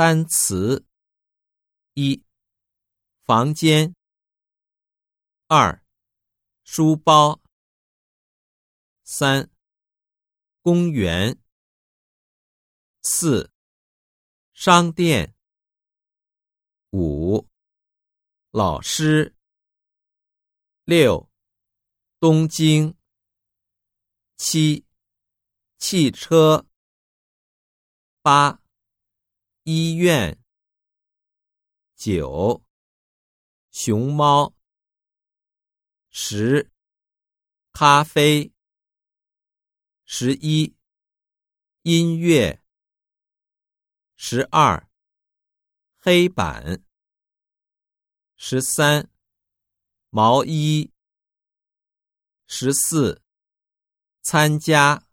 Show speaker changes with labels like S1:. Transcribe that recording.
S1: 单词：一、房间；二、书包；三、公园；四、商店；五、老师；六、东京；七、汽车；八。医院，九，熊猫，十，咖啡，十一，音乐，十二，黑板，十三，毛衣，十四，参加。